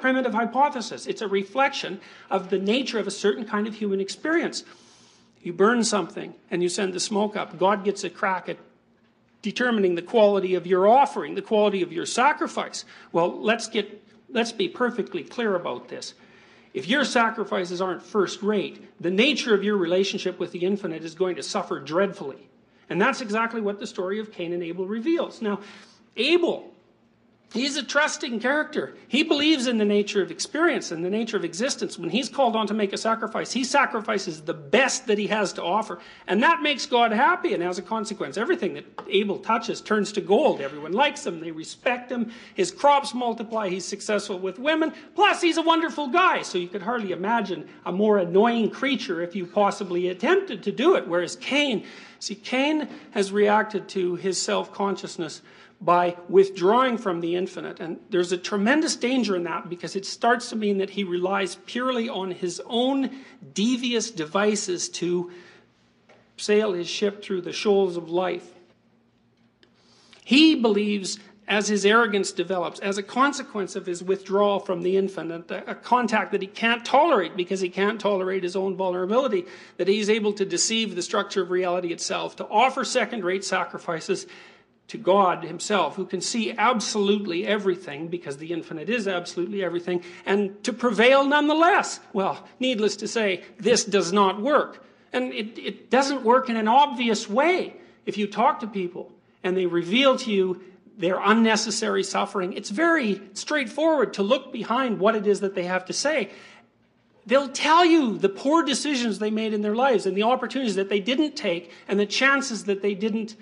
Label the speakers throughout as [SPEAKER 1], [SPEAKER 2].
[SPEAKER 1] primitive hypothesis. It's a reflection of the nature of a certain kind of human experience. You burn something and you send the smoke up. God gets a crack at determining the quality of your offering, the quality of your sacrifice. Well, let's get let's be perfectly clear about this. If your sacrifices aren't first rate, the nature of your relationship with the infinite is going to suffer dreadfully. And that's exactly what the story of Cain and Abel reveals. Now, Abel He's a trusting character. He believes in the nature of experience and the nature of existence. When he's called on to make a sacrifice, he sacrifices the best that he has to offer. And that makes God happy. And as a consequence, everything that Abel touches turns to gold. Everyone likes him, they respect him. His crops multiply. He's successful with women. Plus, he's a wonderful guy. So you could hardly imagine a more annoying creature if you possibly attempted to do it. Whereas Cain, see, Cain has reacted to his self consciousness by withdrawing from the infinite. And there's a tremendous danger in that because it starts to mean that he relies purely on his own devious devices to sail his ship through the shoals of life. He believes, as his arrogance develops, as a consequence of his withdrawal from the infinite, a contact that he can't tolerate because he can't tolerate his own vulnerability, that he's able to deceive the structure of reality itself, to offer second rate sacrifices to God Himself, who can see absolutely everything, because the infinite is absolutely everything, and to prevail nonetheless. Well, needless to say, this does not work. And it, it doesn't work in an obvious way. If you talk to people and they reveal to you their unnecessary suffering, it's very straightforward to look behind what it is that they have to say. They'll tell you the poor decisions they made in their lives and the opportunities that they didn't take and the chances that they didn't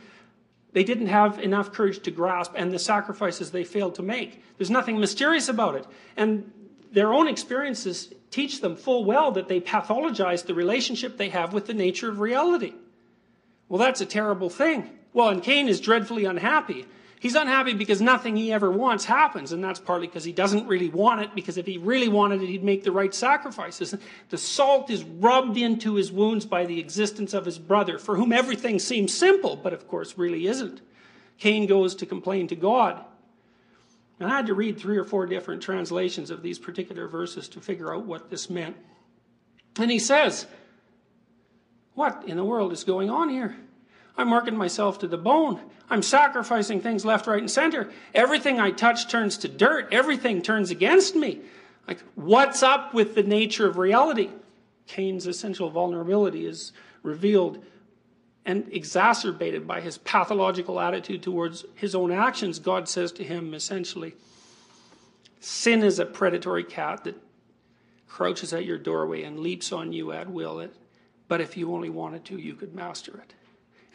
[SPEAKER 1] they didn't have enough courage to grasp and the sacrifices they failed to make. There's nothing mysterious about it. And their own experiences teach them full well that they pathologize the relationship they have with the nature of reality. Well, that's a terrible thing. Well, and Cain is dreadfully unhappy. He's unhappy because nothing he ever wants happens, and that's partly because he doesn't really want it, because if he really wanted it, he'd make the right sacrifices. The salt is rubbed into his wounds by the existence of his brother, for whom everything seems simple, but of course really isn't. Cain goes to complain to God. And I had to read three or four different translations of these particular verses to figure out what this meant. And he says, What in the world is going on here? I'm working myself to the bone. I'm sacrificing things left, right, and center. Everything I touch turns to dirt. Everything turns against me. Like, what's up with the nature of reality? Cain's essential vulnerability is revealed and exacerbated by his pathological attitude towards his own actions. God says to him essentially, Sin is a predatory cat that crouches at your doorway and leaps on you at will. But if you only wanted to, you could master it.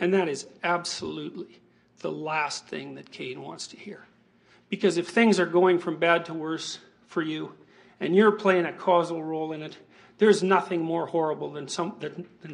[SPEAKER 1] And that is absolutely the last thing that Cain wants to hear. Because if things are going from bad to worse for you, and you're playing a causal role in it, there's nothing more horrible than, some, than, than